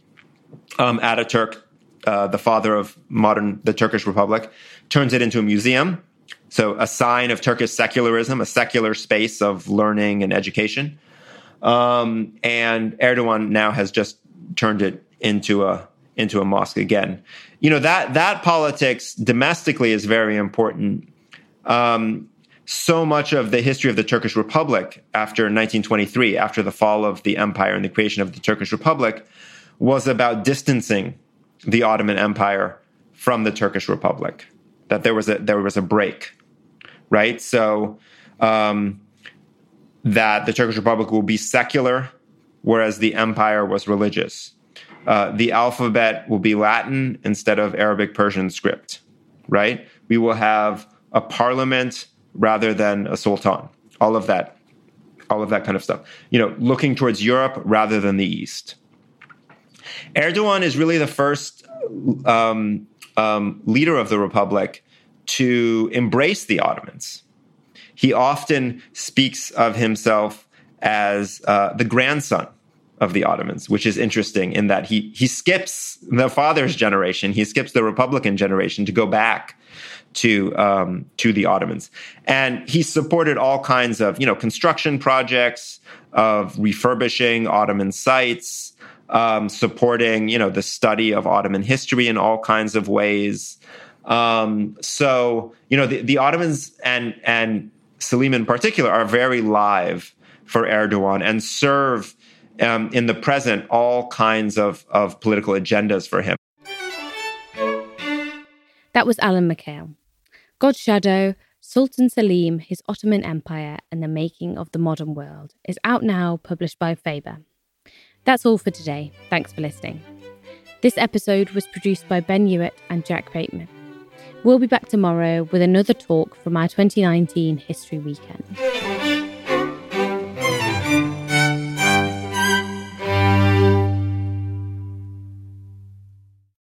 um, Ataturk, uh, the father of modern the Turkish Republic, turns it into a museum. So a sign of Turkish secularism, a secular space of learning and education. Um, and Erdogan now has just turned it into a into a mosque again. You know that that politics domestically is very important. Um, so much of the history of the Turkish Republic after 1923, after the fall of the empire and the creation of the Turkish Republic, was about distancing the Ottoman Empire from the Turkish Republic. That there was a there was a break, right? So um, that the Turkish Republic will be secular, whereas the empire was religious. Uh, the alphabet will be Latin instead of Arabic Persian script, right? We will have a parliament rather than a sultan. All of that, all of that kind of stuff. You know, looking towards Europe rather than the East. Erdogan is really the first um, um, leader of the republic to embrace the Ottomans. He often speaks of himself as uh, the grandson of the Ottomans, which is interesting in that he he skips the father's generation, he skips the Republican generation to go back to um, to the Ottomans, and he supported all kinds of you know construction projects of refurbishing Ottoman sites, um, supporting you know the study of Ottoman history in all kinds of ways. Um, so you know the, the Ottomans and and Selim in particular are very live for Erdogan and serve um, in the present all kinds of, of political agendas for him. That was Alan Mikhail. God's Shadow, Sultan Selim, His Ottoman Empire, and the Making of the Modern World is out now, published by Faber. That's all for today. Thanks for listening. This episode was produced by Ben Hewitt and Jack Bateman. We'll be back tomorrow with another talk from our 2019 History Weekend.